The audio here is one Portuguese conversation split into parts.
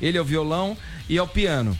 ele é o violão e é o piano.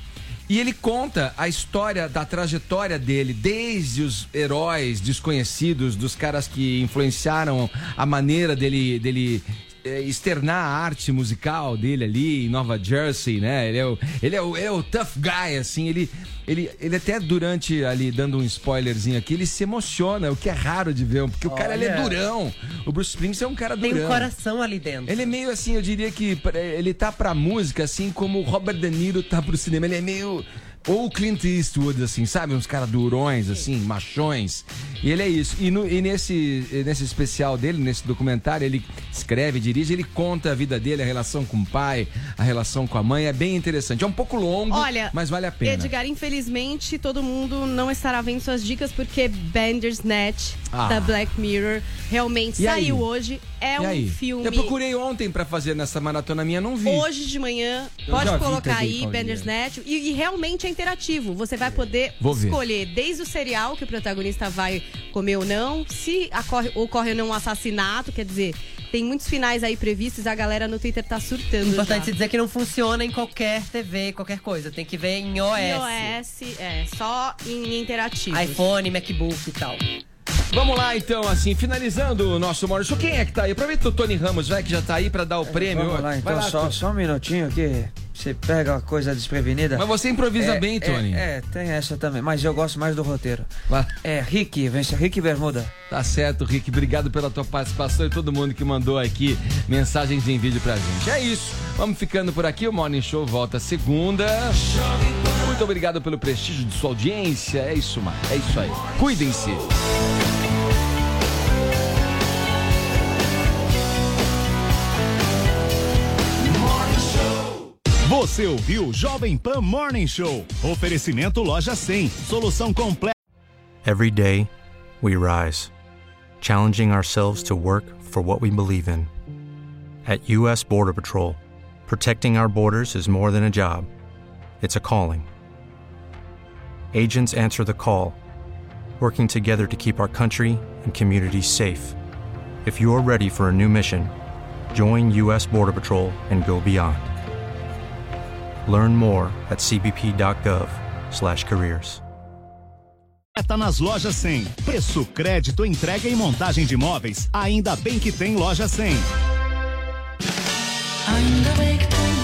E ele conta a história da trajetória dele, desde os heróis desconhecidos, dos caras que influenciaram a maneira dele, dele externar a arte musical dele ali em Nova Jersey, né? Ele é o, ele é o, ele é o tough guy, assim, ele, ele, ele até durante ali, dando um spoilerzinho aqui, ele se emociona, o que é raro de ver, porque o cara ele é durão. O Bruce Springsteen é um cara durão. Tem um coração ali dentro. Ele é meio assim, eu diria que ele tá pra música, assim como o Robert De Niro tá pro cinema. Ele é meio ou o Clint Eastwood, assim, sabe? Uns caras durões, assim, machões. E ele é isso. E, no, e, nesse, nesse especial dele, nesse documentário, ele escreve, dirige, ele conta a vida dele, a relação com o pai, a relação com a mãe. É bem interessante. É um pouco longo, Olha, mas vale a pena. Edgar, infelizmente, todo mundo não estará vendo suas dicas porque Bandersnatch, ah. da Black Mirror, realmente e saiu aí? hoje. É e um aí? filme. Eu procurei ontem para fazer nessa maratona minha, não vi. Hoje de manhã, Eu pode colocar aí, Bandersnatch. E, e realmente é interativo. Você vai poder escolher desde o cereal que o protagonista vai comer ou não, se ocorre, ocorre ou não um assassinato, quer dizer, tem muitos finais aí previstos, a galera no Twitter tá surtando. Importante já. dizer que não funciona em qualquer TV, qualquer coisa. Tem que ver em OS. iOS, é, só em interativo. iPhone, MacBook e tal. Vamos lá, então, assim, finalizando o nosso Morning Show. Quem é que tá aí? Aproveita o Tony Ramos, vai, que já tá aí pra dar o é, prêmio. Vamos lá, então, lá, só, só um minutinho que você pega a coisa desprevenida. Mas você improvisa é, bem, Tony. É, é, tem essa também, mas eu gosto mais do roteiro. Vai. É, Rick, vence Rick Bermuda. Tá certo, Rick. Obrigado pela tua participação e todo mundo que mandou aqui mensagens em vídeo pra gente. É isso. Vamos ficando por aqui. O Morning Show volta segunda. Muito obrigado pelo prestígio de sua audiência. É isso, mano. É isso aí. Cuidem-se. Você ouviu Jovem Pan Morning Show. Oferecimento Loja 100. Solução completa. Every day we rise, challenging ourselves to work for what we believe in. At US Border Patrol, protecting our borders is more than a job. It's a calling. Agents answer the call, working together to keep our country and communities safe. If you are ready for a new mission, join US Border Patrol and go beyond. Learn more at cbp.gov/careers. Está nas lojas 100. Preço, crédito, entrega e montagem de móveis. Ainda bem que tem loja 100. Ainda bem que tem.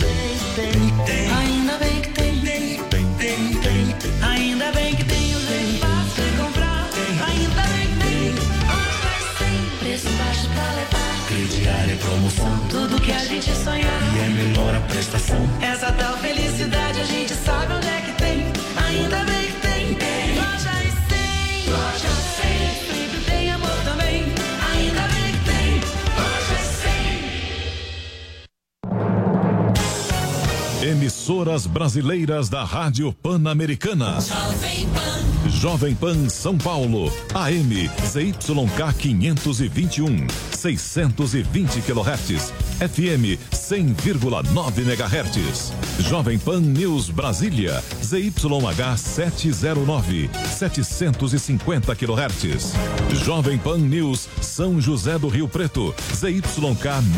tem, tem, tem. Ainda bem que tem. Tem, tem, tem, tem. Ainda bem que tem o jeito fácil de comprar. Ainda bem que tem. Preço baixo pra levar. Crediário promoção. Que a gente sonhar. E é menor a prestação. Essa tal felicidade a gente sabe Emissoras brasileiras da Rádio Pan-Americana. Jovem Pan. Jovem Pan São Paulo, AM ZYK 521, 620 kHz, FM 100,9 MHz. Jovem Pan News Brasília, ZYH 709, 750 kHz. Jovem Pan News São José do Rio Preto, ZYK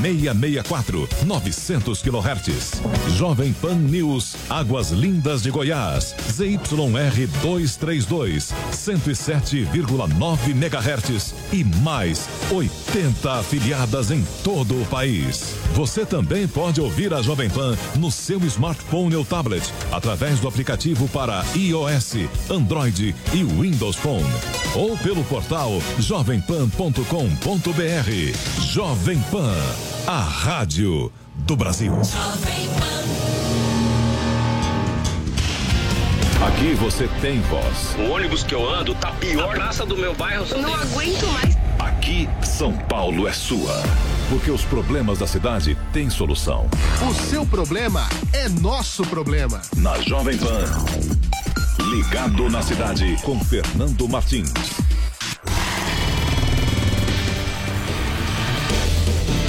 664, 900 kHz. Jovem Pan News Águas Lindas de Goiás, ZYR 232 107,9 MHz e mais 80 afiliadas em todo o país. Você também pode ouvir a Jovem Pan no seu smartphone ou tablet através do aplicativo para iOS, Android e Windows Phone ou pelo portal jovempan.com.br. Jovem Pan, a rádio do Brasil. Aqui você tem voz. O ônibus que eu ando tá pior. A praça do meu bairro. Eu não aguento mais. Aqui, São Paulo é sua. Porque os problemas da cidade têm solução. O seu problema é nosso problema. Na Jovem Pan. Ligado na cidade com Fernando Martins.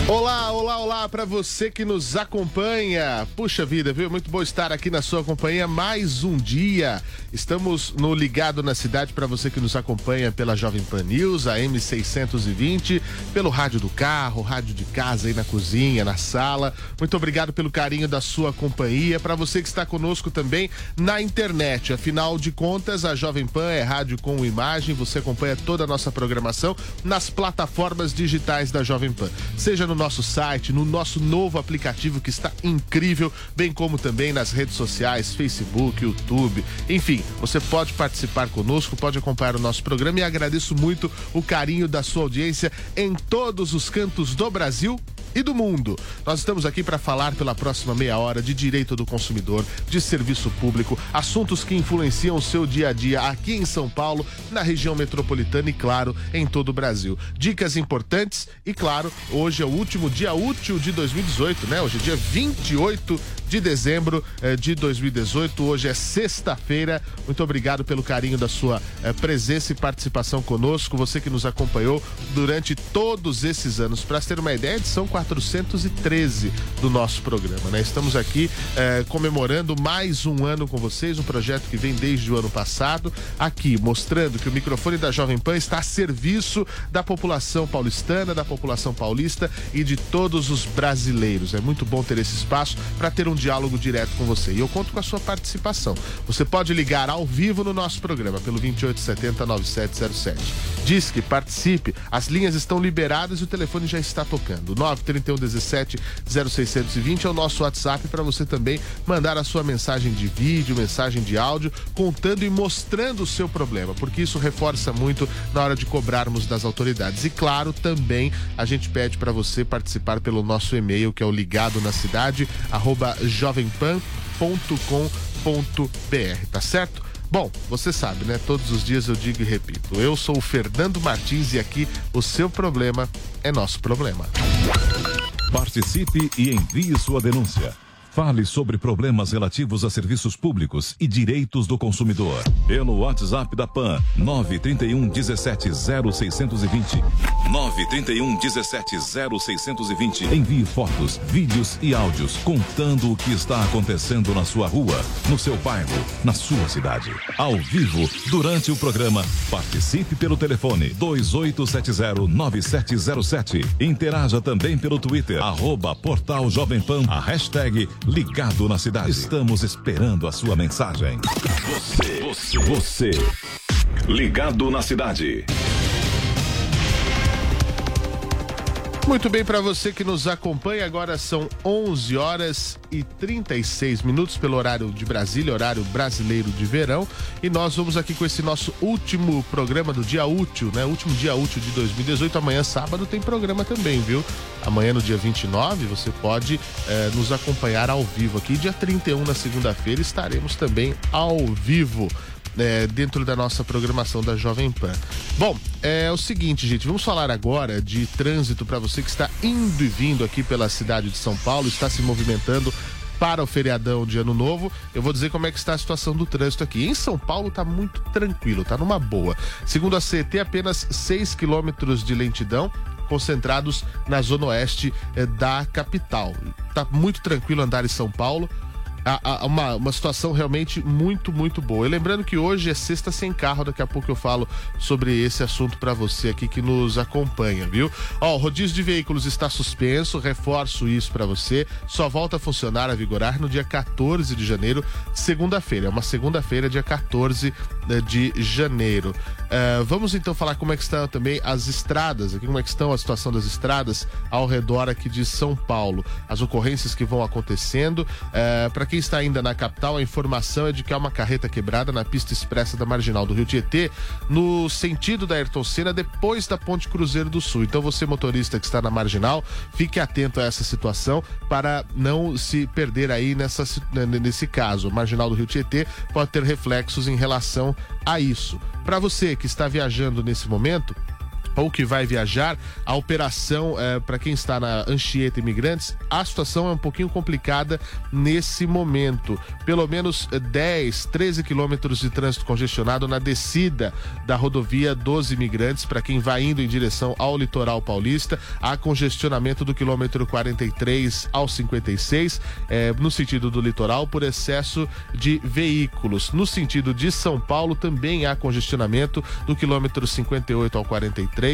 Olá, olá, olá para você que nos acompanha. Puxa vida, viu? Muito bom estar aqui na sua companhia mais um dia. Estamos no Ligado na Cidade para você que nos acompanha pela Jovem Pan News, a M620, pelo rádio do carro, rádio de casa aí na cozinha, na sala. Muito obrigado pelo carinho da sua companhia. Para você que está conosco também na internet. Afinal de contas, a Jovem Pan é rádio com imagem. Você acompanha toda a nossa programação nas plataformas digitais da Jovem Pan. Seja no nosso site, no nosso novo aplicativo que está incrível, bem como também nas redes sociais, Facebook, YouTube, enfim, você pode participar conosco, pode acompanhar o nosso programa e agradeço muito o carinho da sua audiência em todos os cantos do Brasil e do mundo. Nós estamos aqui para falar pela próxima meia hora de direito do consumidor, de serviço público, assuntos que influenciam o seu dia a dia aqui em São Paulo, na região metropolitana e, claro, em todo o Brasil. Dicas importantes e, claro, hoje é o último dia útil de 2018, né? Hoje é dia 28 de dezembro eh, de 2018. Hoje é sexta-feira. Muito obrigado pelo carinho da sua eh, presença e participação conosco. Você que nos acompanhou durante todos esses anos. Para ter uma ideia, edição 413 do nosso programa. Né? Estamos aqui eh, comemorando mais um ano com vocês, um projeto que vem desde o ano passado, aqui mostrando que o microfone da Jovem Pan está a serviço da população paulistana, da população paulista e de todos os brasileiros. É muito bom ter esse espaço para ter um diálogo direto com você. E eu conto com a sua participação. Você pode ligar ao vivo no nosso programa pelo 2870 9707. Disque, participe. As linhas estão liberadas e o telefone já está tocando. 931 17 0620 é o nosso WhatsApp para você também mandar a sua mensagem de vídeo, mensagem de áudio, contando e mostrando o seu problema, porque isso reforça muito na hora de cobrarmos das autoridades. E claro, também a gente pede para você participar pelo nosso e-mail, que é o ligado na cidade, jovempan.com.br, tá certo? Bom, você sabe, né? Todos os dias eu digo e repito. Eu sou o Fernando Martins e aqui o seu problema é nosso problema. Participe e envie sua denúncia. Fale sobre problemas relativos a serviços públicos e direitos do consumidor. Pelo WhatsApp da PAN, 931 17 0620. 931 17 0620. Envie fotos, vídeos e áudios contando o que está acontecendo na sua rua, no seu bairro, na sua cidade. Ao vivo, durante o programa, participe pelo telefone 28709707. Interaja também pelo Twitter, arroba Portal Jovem Pan, a hashtag Ligado na cidade. Estamos esperando a sua mensagem. Você, você, você. Ligado na cidade. Muito bem, para você que nos acompanha, agora são 11 horas e 36 minutos pelo horário de Brasília, horário brasileiro de verão. E nós vamos aqui com esse nosso último programa do dia útil, né? Último dia útil de 2018. Amanhã, sábado, tem programa também, viu? Amanhã, no dia 29, você pode eh, nos acompanhar ao vivo aqui. Dia 31, na segunda-feira, estaremos também ao vivo é, dentro da nossa programação da Jovem Pan. Bom, é o seguinte, gente, vamos falar agora de trânsito para você que está indo e vindo aqui pela cidade de São Paulo, está se movimentando para o feriadão de Ano Novo. Eu vou dizer como é que está a situação do trânsito aqui. Em São Paulo está muito tranquilo, está numa boa. Segundo a CT, apenas 6 quilômetros de lentidão concentrados na zona oeste eh, da capital. Tá muito tranquilo andar em São Paulo a, a, uma, uma situação realmente muito, muito boa. E lembrando que hoje é sexta sem carro, daqui a pouco eu falo sobre esse assunto para você aqui que nos acompanha, viu? Ó, o rodízio de veículos está suspenso, reforço isso para você. Só volta a funcionar, a vigorar no dia 14 de janeiro, segunda-feira. É uma segunda-feira, dia 14 né, de janeiro. Uh, vamos então falar como é que estão também as estradas, aqui como é que estão a situação das estradas ao redor aqui de São Paulo. As ocorrências que vão acontecendo. Uh, para quem está ainda na capital, a informação é de que há uma carreta quebrada na pista expressa da Marginal do Rio Tietê, no sentido da Ayrton Senna, depois da Ponte Cruzeiro do Sul. Então, você, motorista que está na Marginal, fique atento a essa situação para não se perder aí nessa, nesse caso. A Marginal do Rio Tietê pode ter reflexos em relação a isso. Para você que está viajando nesse momento, ou que vai viajar, a operação é, para quem está na Anchieta Imigrantes, a situação é um pouquinho complicada nesse momento. Pelo menos 10, 13 quilômetros de trânsito congestionado na descida da rodovia dos imigrantes para quem vai indo em direção ao litoral paulista. Há congestionamento do quilômetro 43 ao 56 é, no sentido do litoral por excesso de veículos. No sentido de São Paulo também há congestionamento do quilômetro 58 ao 43,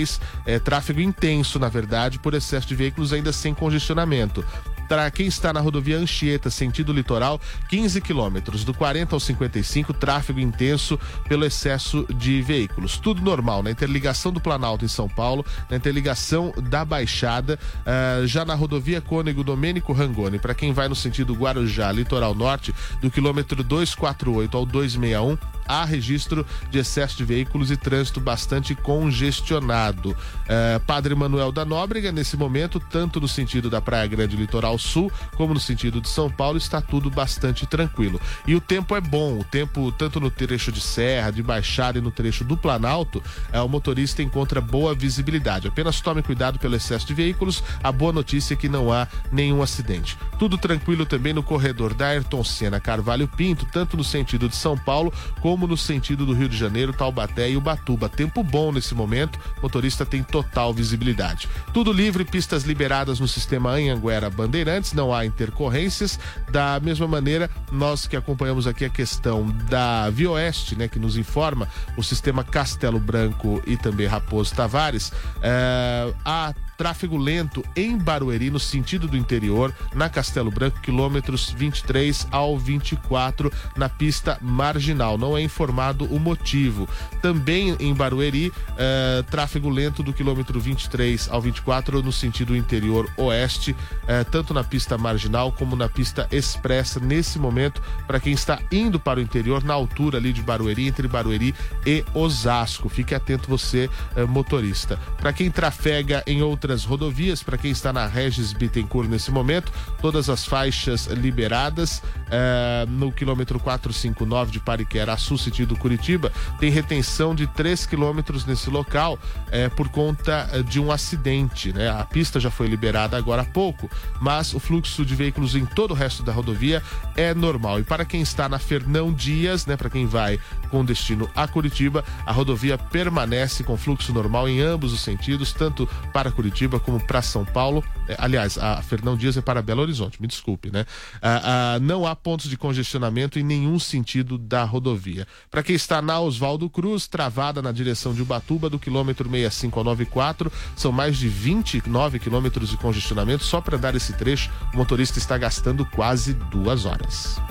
é, tráfego intenso, na verdade, por excesso de veículos ainda sem congestionamento. Para quem está na rodovia Anchieta, sentido litoral, 15 quilômetros, do 40 ao 55, tráfego intenso pelo excesso de veículos. Tudo normal na interligação do Planalto em São Paulo, na interligação da Baixada, uh, já na rodovia Cônego Domênico Rangoni, para quem vai no sentido Guarujá, litoral norte, do quilômetro 248 ao 261, há registro de excesso de veículos e trânsito bastante congestionado. Uh, Padre Manuel da Nóbrega, nesse momento, tanto no sentido da Praia Grande Litoral Sul, como no sentido de São Paulo, está tudo bastante tranquilo. E o tempo é bom, o tempo, tanto no trecho de Serra, de Baixada e no trecho do Planalto, é, o motorista encontra boa visibilidade. Apenas tome cuidado pelo excesso de veículos. A boa notícia é que não há nenhum acidente. Tudo tranquilo também no corredor da Ayrton Senna Carvalho Pinto, tanto no sentido de São Paulo como no sentido do Rio de Janeiro, Taubaté e Ubatuba. Tempo bom nesse momento, motorista tem total visibilidade. Tudo livre, pistas liberadas no sistema Anhanguera Bandeirantes, não há intercorrências. Da mesma maneira, nós que acompanhamos aqui a questão da Via Oeste, né, que nos informa o sistema Castelo Branco e também Raposo Tavares, é, há tráfego lento em Barueri, no sentido do interior, na Castelo Branco, quilômetros 23 ao 24, na pista marginal. Não é informado o motivo. Também em Barueri, eh, tráfego lento do quilômetro 23 ao 24, no sentido interior oeste, eh, tanto na pista marginal como na pista expressa, nesse momento, para quem está indo para o interior, na altura ali de Barueri, entre Barueri e Osasco. Fique atento você, eh, motorista. Para quem trafega em outras rodovias. Para quem está na Regis Bittencourt nesse momento, todas as faixas liberadas eh, no quilômetro 459 de Pariquera Sul, sentido Curitiba, tem retenção de 3 quilômetros nesse local eh, por conta eh, de um acidente. Né? A pista já foi liberada agora há pouco, mas o fluxo de veículos em todo o resto da rodovia é normal. E para quem está na Fernão Dias, né, para quem vai com destino a Curitiba, a rodovia permanece com fluxo normal em ambos os sentidos, tanto para Curitiba Curitiba como para São Paulo. É, aliás, a Fernão Dias é para Belo Horizonte, me desculpe, né? Ah, ah, não há pontos de congestionamento em nenhum sentido da rodovia. Para quem está na Oswaldo Cruz, travada na direção de Ubatuba, do quilômetro 65 ao 94, são mais de 29 quilômetros de congestionamento. Só para dar esse trecho, o motorista está gastando quase duas horas.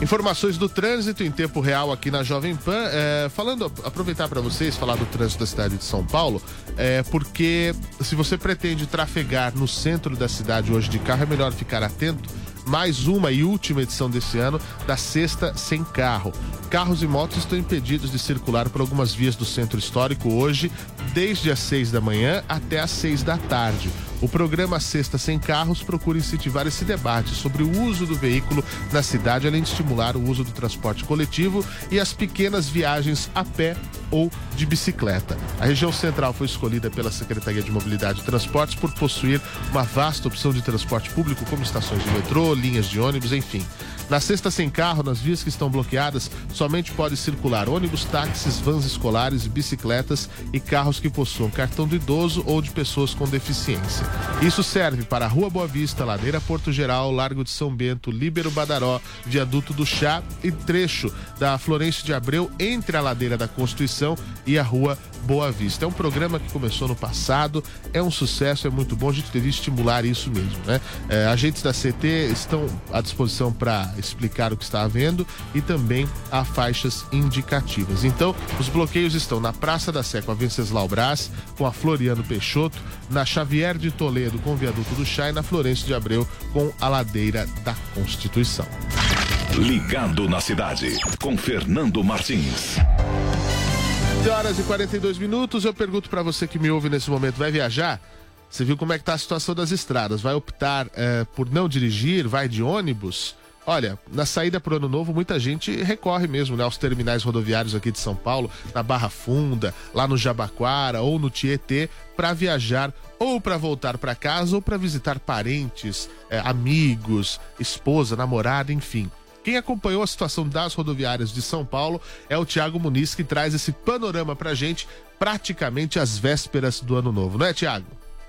Informações do trânsito em tempo real aqui na Jovem Pan. É, falando, aproveitar para vocês falar do trânsito da cidade de São Paulo, é, porque se você pretende trafegar no centro da cidade hoje de carro, é melhor ficar atento. Mais uma e última edição desse ano da Sexta Sem Carro. Carros e motos estão impedidos de circular por algumas vias do centro histórico hoje, desde as seis da manhã até as seis da tarde. O programa Sexta Sem Carros procura incentivar esse debate sobre o uso do veículo na cidade, além de estimular o uso do transporte coletivo e as pequenas viagens a pé ou de bicicleta. A região central foi escolhida pela Secretaria de Mobilidade e Transportes por possuir uma vasta opção de transporte público, como estações de metrô, linhas de ônibus, enfim. Na sexta sem carro, nas vias que estão bloqueadas, somente pode circular ônibus, táxis, vans escolares, bicicletas e carros que possuam cartão do idoso ou de pessoas com deficiência. Isso serve para a Rua Boa Vista, Ladeira Porto Geral, Largo de São Bento, Líbero Badaró, Viaduto do Chá e trecho da Florencio de Abreu entre a Ladeira da Constituição e a Rua Boa Vista. É um programa que começou no passado, é um sucesso, é muito bom, a gente devia estimular isso mesmo, né? É, agentes da CT estão à disposição para explicar o que está havendo e também há faixas indicativas. Então, os bloqueios estão na Praça da Sé com a Venceslau Brás, com a Floriano Peixoto, na Xavier de Toledo com o Viaduto do Chá e na Florencio de Abreu com a Ladeira da Constituição. Ligado na cidade, com Fernando Martins. 11 horas e 42 minutos. Eu pergunto para você que me ouve nesse momento: vai viajar? Você viu como é que tá a situação das estradas? Vai optar é, por não dirigir? Vai de ônibus? Olha, na saída para o ano novo, muita gente recorre mesmo né, aos terminais rodoviários aqui de São Paulo, na Barra Funda, lá no Jabaquara ou no Tietê, para viajar ou para voltar para casa ou para visitar parentes, é, amigos, esposa, namorada, enfim. Quem acompanhou a situação das rodoviárias de São Paulo é o Tiago Muniz, que traz esse panorama pra gente praticamente às vésperas do ano novo, não é, Tiago?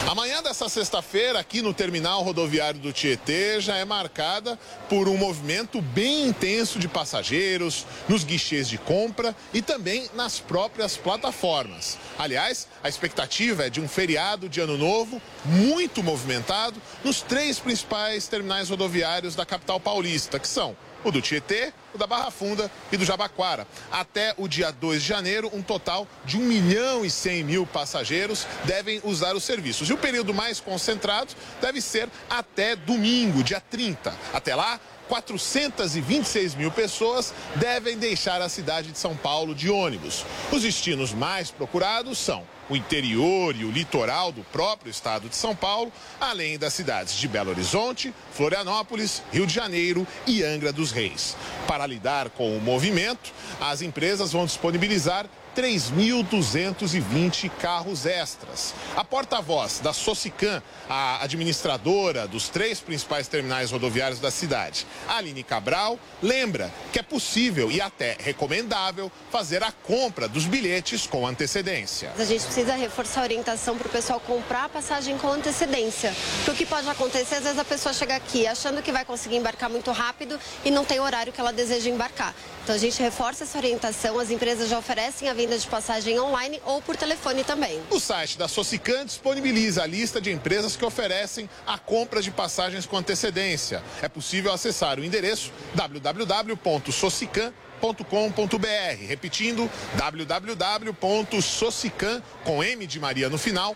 Amanhã dessa sexta-feira, aqui no terminal rodoviário do Tietê, já é marcada por um movimento bem intenso de passageiros nos guichês de compra e também nas próprias plataformas. Aliás, a expectativa é de um feriado de ano novo muito movimentado nos três principais terminais rodoviários da capital paulista, que são o do Tietê, o da Barra Funda e do Jabaquara. Até o dia 2 de janeiro, um total de 1 milhão e 100 mil passageiros devem usar os serviços. E o período mais concentrado deve ser até domingo, dia 30. Até lá, 426 mil pessoas devem deixar a cidade de São Paulo de ônibus. Os destinos mais procurados são o interior e o litoral do próprio estado de São Paulo, além das cidades de Belo Horizonte, Florianópolis, Rio de Janeiro e Angra dos Reis. Para lidar com o movimento, as empresas vão disponibilizar 3.220 carros extras. A porta-voz da Socican, a administradora dos três principais terminais rodoviários da cidade, Aline Cabral, lembra que é possível e até recomendável fazer a compra dos bilhetes com antecedência. A gente precisa reforçar a orientação para o pessoal comprar a passagem com antecedência. Porque o que pode acontecer, às vezes a pessoa chega aqui achando que vai conseguir embarcar muito rápido e não tem horário que ela deseja embarcar. Então a gente reforça essa orientação, as empresas já oferecem a venda de passagem online ou por telefone também. O site da Socican disponibiliza a lista de empresas que oferecem a compra de passagens com antecedência. É possível acessar o endereço www.socican.com.br. Repetindo, www.socican, com M de Maria no final,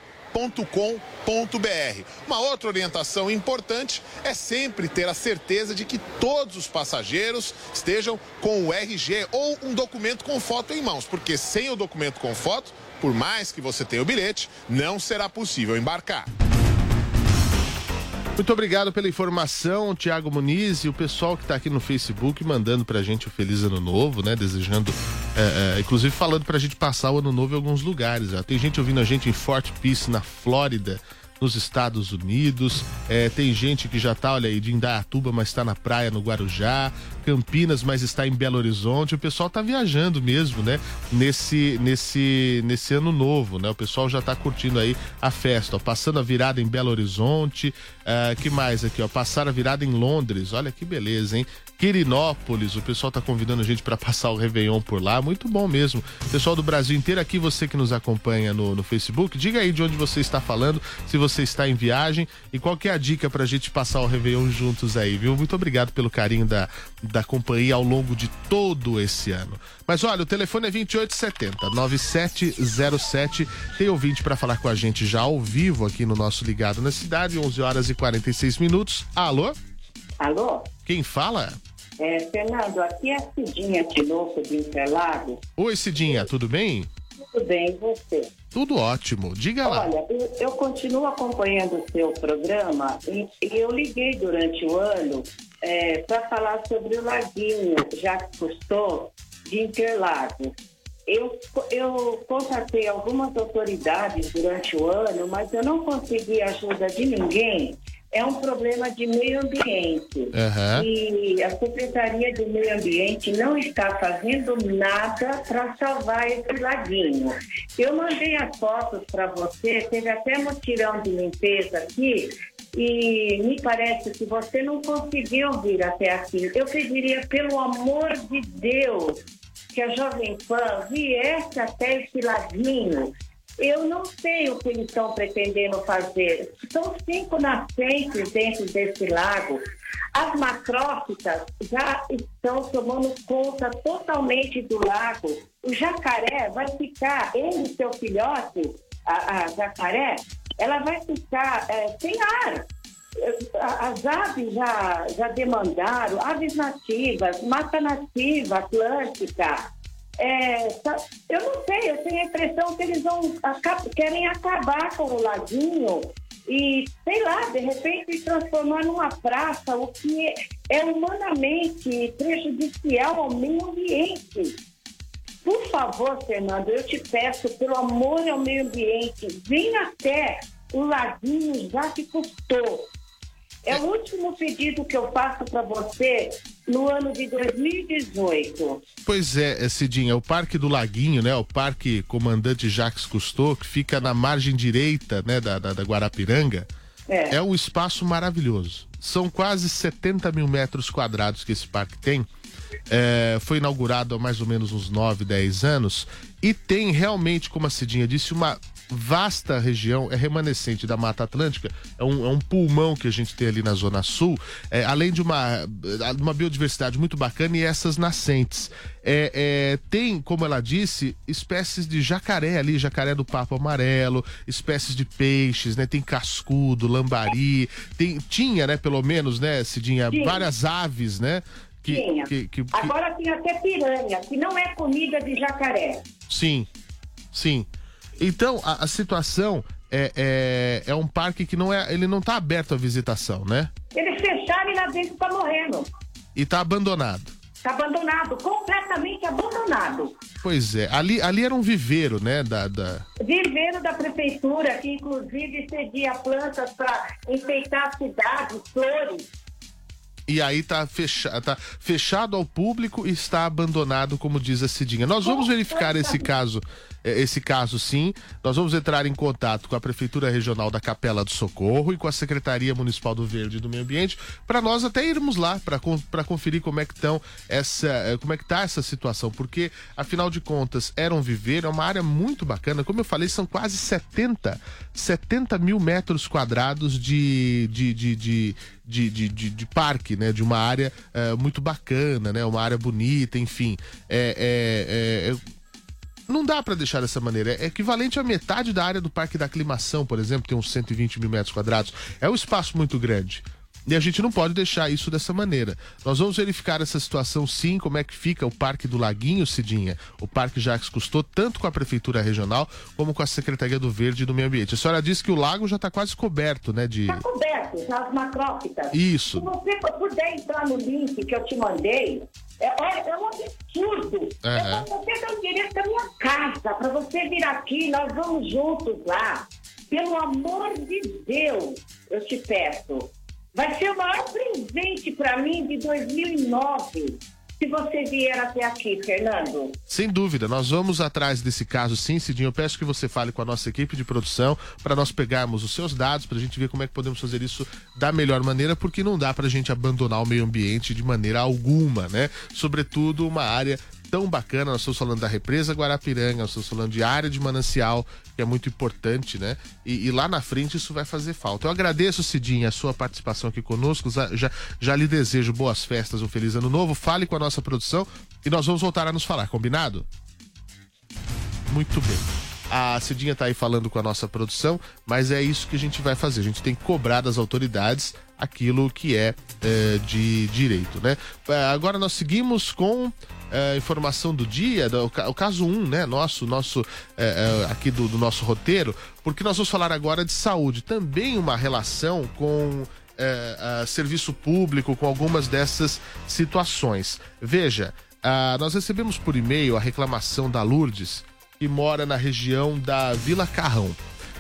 uma outra orientação importante é sempre ter a certeza de que todos os passageiros estejam com o RG ou um documento com foto em mãos, porque sem o documento com foto, por mais que você tenha o bilhete, não será possível embarcar. Muito obrigado pela informação, Tiago Muniz e o pessoal que está aqui no Facebook mandando para a gente o Feliz Ano Novo, né? Desejando, é, é, inclusive falando para a gente passar o Ano Novo em alguns lugares. Ó. Tem gente ouvindo a gente em Fort Peace, na Flórida, nos Estados Unidos. É, tem gente que já está, olha aí, de Indaiatuba, mas está na praia no Guarujá. Campinas, mas está em Belo Horizonte. O pessoal está viajando mesmo, né? Nesse, nesse, nesse ano novo, né? O pessoal já está curtindo aí a festa, ó, passando a virada em Belo Horizonte. Uh, que mais aqui, ó? Passar a virada em Londres. Olha que beleza, hein? Quirinópolis, o pessoal tá convidando a gente para passar o Réveillon por lá, muito bom mesmo. Pessoal do Brasil inteiro, aqui você que nos acompanha no, no Facebook, diga aí de onde você está falando, se você está em viagem e qual que é a dica pra gente passar o Réveillon juntos aí, viu? Muito obrigado pelo carinho da, da companhia ao longo de todo esse ano. Mas olha, o telefone é 2870 9707. Tem ouvinte para falar com a gente já ao vivo aqui no nosso Ligado na Cidade, 11 horas e 46 minutos. Alô? Alô? Quem fala? É, Fernando, aqui é a Cidinha de novo de Interlagos. Oi, Cidinha, tudo bem? Tudo bem, e você? Tudo ótimo, diga lá. Olha, eu, eu continuo acompanhando o seu programa e, e eu liguei durante o ano é, para falar sobre o Laguinho, já que custou, de Interlagos. Eu, eu contatei algumas autoridades durante o ano, mas eu não consegui ajuda de ninguém é um problema de meio ambiente. Uhum. E a Secretaria de Meio Ambiente não está fazendo nada para salvar esse laguinho. Eu mandei as fotos para você, teve até mutirão de limpeza aqui, e me parece que você não conseguiu vir até aqui. Eu pediria, pelo amor de Deus, que a Jovem Pan viesse até esse laguinho eu não sei o que eles estão pretendendo fazer. São cinco nascentes dentro desse lago. As macrófitas já estão tomando conta totalmente do lago. O jacaré vai ficar, ele e seu filhote, a, a jacaré, ela vai ficar é, sem ar. As aves já, já demandaram, aves nativas, mata nativa, atlântica, é, eu não sei, eu tenho a impressão que eles vão querem acabar com o laguinho e, sei lá, de repente transformar numa praça, o que é humanamente prejudicial ao meio ambiente. Por favor, Fernando, eu te peço, pelo amor ao meio ambiente, venha até o Laguinho já que custou. É o último pedido que eu faço para você no ano de 2018. Pois é, Cidinha, é o Parque do Laguinho, né? O Parque Comandante Jacques Cousteau, que fica na margem direita, né, da, da, da Guarapiranga. É. é um espaço maravilhoso. São quase 70 mil metros quadrados que esse parque tem. É, foi inaugurado há mais ou menos uns 9, 10 anos e tem realmente, como a Cidinha disse, uma vasta região, é remanescente da Mata Atlântica, é um, é um pulmão que a gente tem ali na Zona Sul, é, além de uma, uma biodiversidade muito bacana e essas nascentes. É, é, tem, como ela disse, espécies de jacaré ali, jacaré do papo amarelo, espécies de peixes, né? Tem cascudo, lambari, tem, tinha, né, pelo menos, né, Cidinha, Sim. várias aves, né? Que, tinha. Que, que, Agora tem até piranha, que não é comida de jacaré. Sim, sim. Então, a, a situação é, é, é, um parque que não é, ele não está aberto à visitação, né? Eles fecharam e lá dentro está morrendo. E está abandonado. Está abandonado, completamente abandonado. Pois é, ali, ali era um viveiro, né? Da, da... Viveiro da prefeitura, que inclusive cedia plantas para enfeitar a cidade, flores. E aí tá, fecha, tá fechado ao público e está abandonado, como diz a Cidinha. Nós vamos verificar esse caso esse caso sim. Nós vamos entrar em contato com a Prefeitura Regional da Capela do Socorro e com a Secretaria Municipal do Verde e do Meio Ambiente para nós até irmos lá para conferir como é que estão essa é, como é que tá essa situação, porque afinal de contas era um viver, é uma área muito bacana. Como eu falei, são quase 70 70 mil metros quadrados de, de, de, de de, de, de, de, parque, né? De uma área é, muito bacana, né? Uma área bonita, enfim. É, é, é, não dá para deixar dessa maneira. É equivalente a metade da área do Parque da Aclimação, por exemplo, tem uns 120 mil metros quadrados. É um espaço muito grande. E a gente não pode deixar isso dessa maneira. Nós vamos verificar essa situação sim, como é que fica o Parque do Laguinho, Cidinha. O Parque Jacques custou tanto com a Prefeitura Regional como com a Secretaria do Verde e do Meio Ambiente. A senhora disse que o lago já está quase coberto, né? De... Está coberto, já as macrófitas. Isso. Se você puder entrar no link que eu te mandei, é, é um absurdo. É você dar o direito da minha casa, para você vir aqui, nós vamos juntos lá. Pelo amor de Deus, eu te peço. Vai ser o maior presente para mim de 2009 se você vier até aqui, Fernando. Sem dúvida, nós vamos atrás desse caso sim, Cidinho. Eu peço que você fale com a nossa equipe de produção para nós pegarmos os seus dados, para a gente ver como é que podemos fazer isso da melhor maneira, porque não dá para a gente abandonar o meio ambiente de maneira alguma, né? Sobretudo uma área tão bacana. Nós estamos falando da represa Guarapiranga, nós estamos falando de área de manancial, que é muito importante, né? E, e, lá na frente isso vai fazer falta. Eu agradeço, Cidinha, a sua participação aqui conosco. Já, já lhe desejo boas festas, um feliz ano novo. Fale com a nossa produção e nós vamos voltar a nos falar, combinado? Muito bem. A Cidinha está aí falando com a nossa produção, mas é isso que a gente vai fazer. A gente tem que cobrar das autoridades aquilo que é, é de direito, né? É, agora nós seguimos com é, informação do dia, do, o caso 1, um, né? Nosso, nosso é, é, aqui do, do, nosso roteiro, porque nós vamos falar agora de saúde. Também uma relação com é, serviço público, com algumas dessas situações. Veja, nós recebemos por e-mail a reclamação da Lourdes, que mora na região da Vila Carrão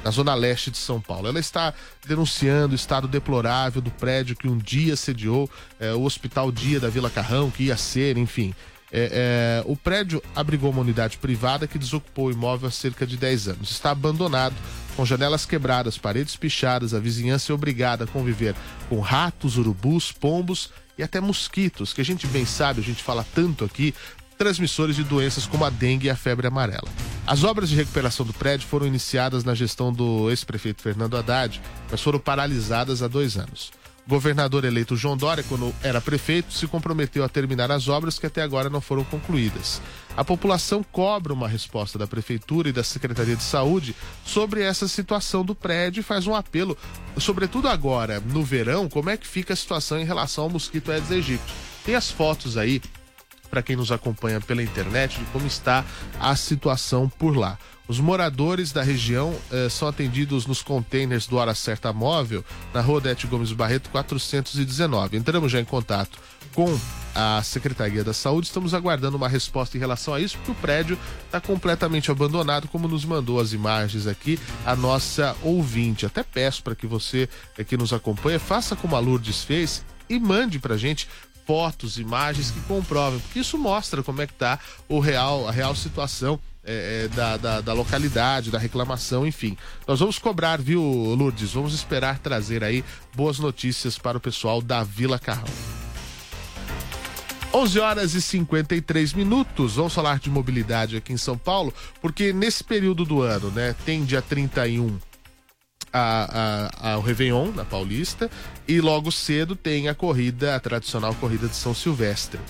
na zona leste de São Paulo. Ela está denunciando o estado deplorável do prédio que um dia sediou é, o Hospital Dia da Vila Carrão, que ia ser, enfim. É, é, o prédio abrigou uma unidade privada que desocupou o imóvel há cerca de 10 anos. Está abandonado, com janelas quebradas, paredes pichadas, a vizinhança é obrigada a conviver com ratos, urubus, pombos e até mosquitos, que a gente bem sabe, a gente fala tanto aqui, transmissores de doenças como a dengue e a febre amarela. As obras de recuperação do prédio foram iniciadas na gestão do ex-prefeito Fernando Haddad, mas foram paralisadas há dois anos. Governador eleito João Dória, quando era prefeito, se comprometeu a terminar as obras que até agora não foram concluídas. A população cobra uma resposta da prefeitura e da Secretaria de Saúde sobre essa situação do prédio e faz um apelo, sobretudo agora, no verão, como é que fica a situação em relação ao mosquito Aedes aegypti. Tem as fotos aí para quem nos acompanha pela internet de como está a situação por lá. Os moradores da região eh, são atendidos nos containers do Hora Certa Móvel, na rua Dete Gomes Barreto, 419. Entramos já em contato com a Secretaria da Saúde, estamos aguardando uma resposta em relação a isso, porque o prédio está completamente abandonado, como nos mandou as imagens aqui a nossa ouvinte. Até peço para que você eh, que nos acompanha faça como a Lourdes fez e mande para gente fotos, imagens que comprovem, porque isso mostra como é que está o real, a real situação é, é, da, da, da, localidade, da reclamação, enfim. Nós vamos cobrar, viu, Lourdes? Vamos esperar trazer aí boas notícias para o pessoal da Vila Carrão. 11 horas e 53 minutos. Vamos falar de mobilidade aqui em São Paulo, porque nesse período do ano, né, tem dia 31 a, a, a, o Réveillon na Paulista e logo cedo tem a corrida, a tradicional corrida de São Silvestre.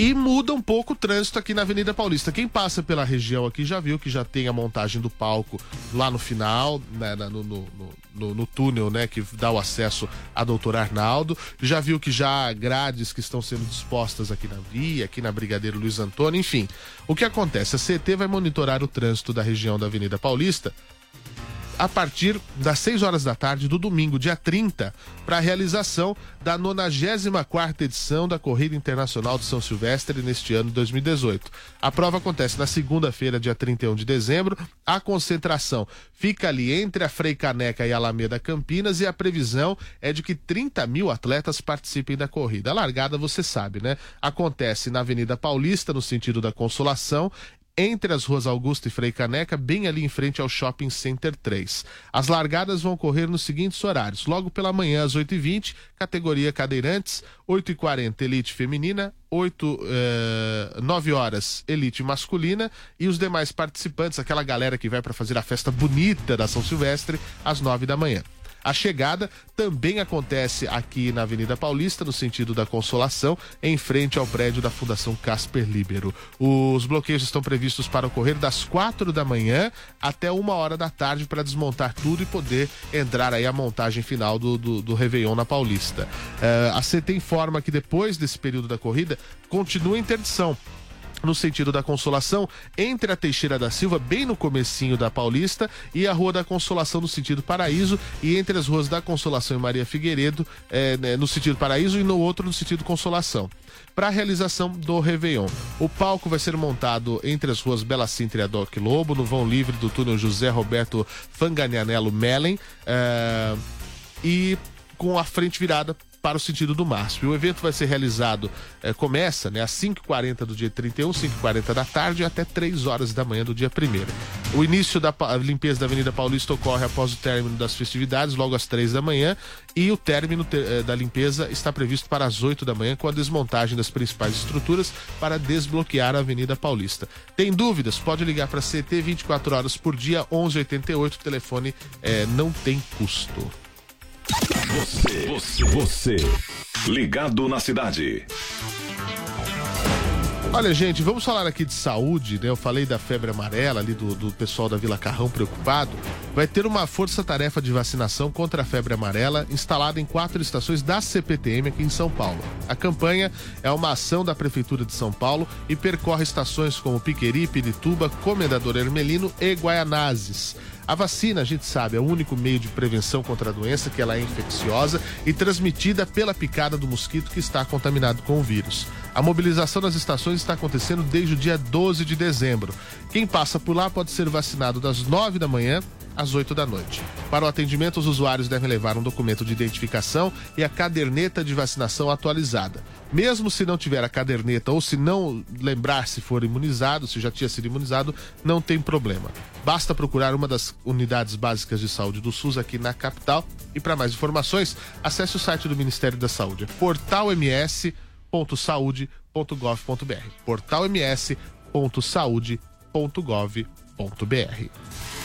E muda um pouco o trânsito aqui na Avenida Paulista. Quem passa pela região aqui já viu que já tem a montagem do palco lá no final, né, no, no, no, no, túnel, né, que dá o acesso a Doutor Arnaldo. Já viu que já há grades que estão sendo dispostas aqui na via, aqui na Brigadeiro Luiz Antônio, enfim. O que acontece? A CT vai monitorar o trânsito da região da Avenida Paulista a partir das 6 horas da tarde do domingo, dia 30, para a realização da 94 edição da Corrida Internacional de São Silvestre neste ano 2018. A prova acontece na segunda-feira, dia 31 de dezembro. A concentração fica ali entre a Frei Caneca e a Alameda Campinas e a previsão é de que 30 mil atletas participem da corrida. A largada, você sabe, né? Acontece na Avenida Paulista, no sentido da Consolação, entre as ruas Augusta e Frei Caneca, bem ali em frente ao Shopping Center 3. As largadas vão ocorrer nos seguintes horários: logo pela manhã às 8h20, categoria cadeirantes, 8h40 elite feminina, 8, eh, 9 horas elite masculina e os demais participantes, aquela galera que vai para fazer a festa bonita da São Silvestre, às 9 da manhã. A chegada também acontece aqui na Avenida Paulista, no sentido da Consolação, em frente ao prédio da Fundação Casper Libero. Os bloqueios estão previstos para ocorrer das quatro da manhã até uma hora da tarde para desmontar tudo e poder entrar aí a montagem final do, do, do Réveillon na Paulista. Uh, a CT informa que depois desse período da corrida continua a interdição no sentido da Consolação, entre a Teixeira da Silva, bem no comecinho da Paulista, e a Rua da Consolação no sentido Paraíso, e entre as ruas da Consolação e Maria Figueiredo, é, né, no sentido Paraíso, e no outro no sentido Consolação. Para a realização do Réveillon, o palco vai ser montado entre as ruas Bela Sintra e Adoc Lobo, no vão livre do túnel José Roberto Fanganianello Mellen, é, e com a frente virada para o sentido do MASP. O evento vai ser realizado, eh, começa né, às 5h40 do dia 31, 5h40 da tarde até 3 horas da manhã do dia 1 O início da limpeza da Avenida Paulista ocorre após o término das festividades, logo às 3 da manhã, e o término eh, da limpeza está previsto para as 8 da manhã, com a desmontagem das principais estruturas para desbloquear a Avenida Paulista. Tem dúvidas? Pode ligar para CT 24 horas por dia, 1188, o telefone eh, não tem custo. Você, você, você, ligado na cidade. Olha, gente, vamos falar aqui de saúde, né? Eu falei da febre amarela ali do, do pessoal da Vila Carrão preocupado. Vai ter uma força-tarefa de vacinação contra a febre amarela instalada em quatro estações da CPTM aqui em São Paulo. A campanha é uma ação da Prefeitura de São Paulo e percorre estações como Piqueri, Pirituba, Comendador Hermelino e Guaianazes. A vacina, a gente sabe, é o único meio de prevenção contra a doença, que ela é infecciosa e transmitida pela picada do mosquito que está contaminado com o vírus. A mobilização nas estações está acontecendo desde o dia 12 de dezembro. Quem passa por lá pode ser vacinado das 9 da manhã às 8 da noite. Para o atendimento, os usuários devem levar um documento de identificação e a caderneta de vacinação atualizada. Mesmo se não tiver a caderneta ou se não lembrar se for imunizado, se já tinha sido imunizado, não tem problema. Basta procurar uma das unidades básicas de saúde do SUS aqui na capital. E para mais informações, acesse o site do Ministério da Saúde, portalms.saude.gov.br. portalms.saude.gov.br.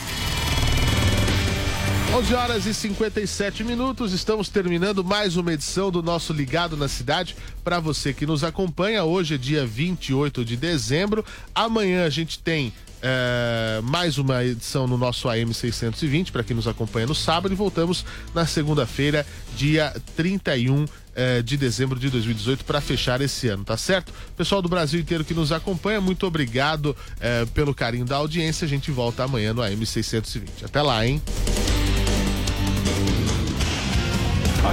11 horas e 57 minutos, estamos terminando mais uma edição do nosso Ligado na Cidade. Para você que nos acompanha, hoje é dia 28 de dezembro. Amanhã a gente tem é, mais uma edição no nosso AM 620 para quem nos acompanha no sábado e voltamos na segunda-feira, dia 31 é, de dezembro de 2018 para fechar esse ano, tá certo? Pessoal do Brasil inteiro que nos acompanha, muito obrigado é, pelo carinho da audiência. A gente volta amanhã no AM 620. Até lá, hein?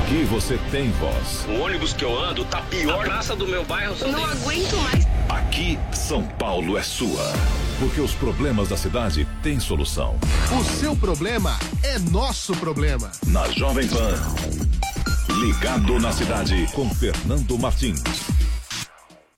Aqui você tem voz. O ônibus que eu ando tá pior. A praça do meu bairro. Não tem... aguento mais. Aqui, São Paulo é sua. Porque os problemas da cidade têm solução. O seu problema é nosso problema. Na Jovem Pan. Ligado na cidade com Fernando Martins.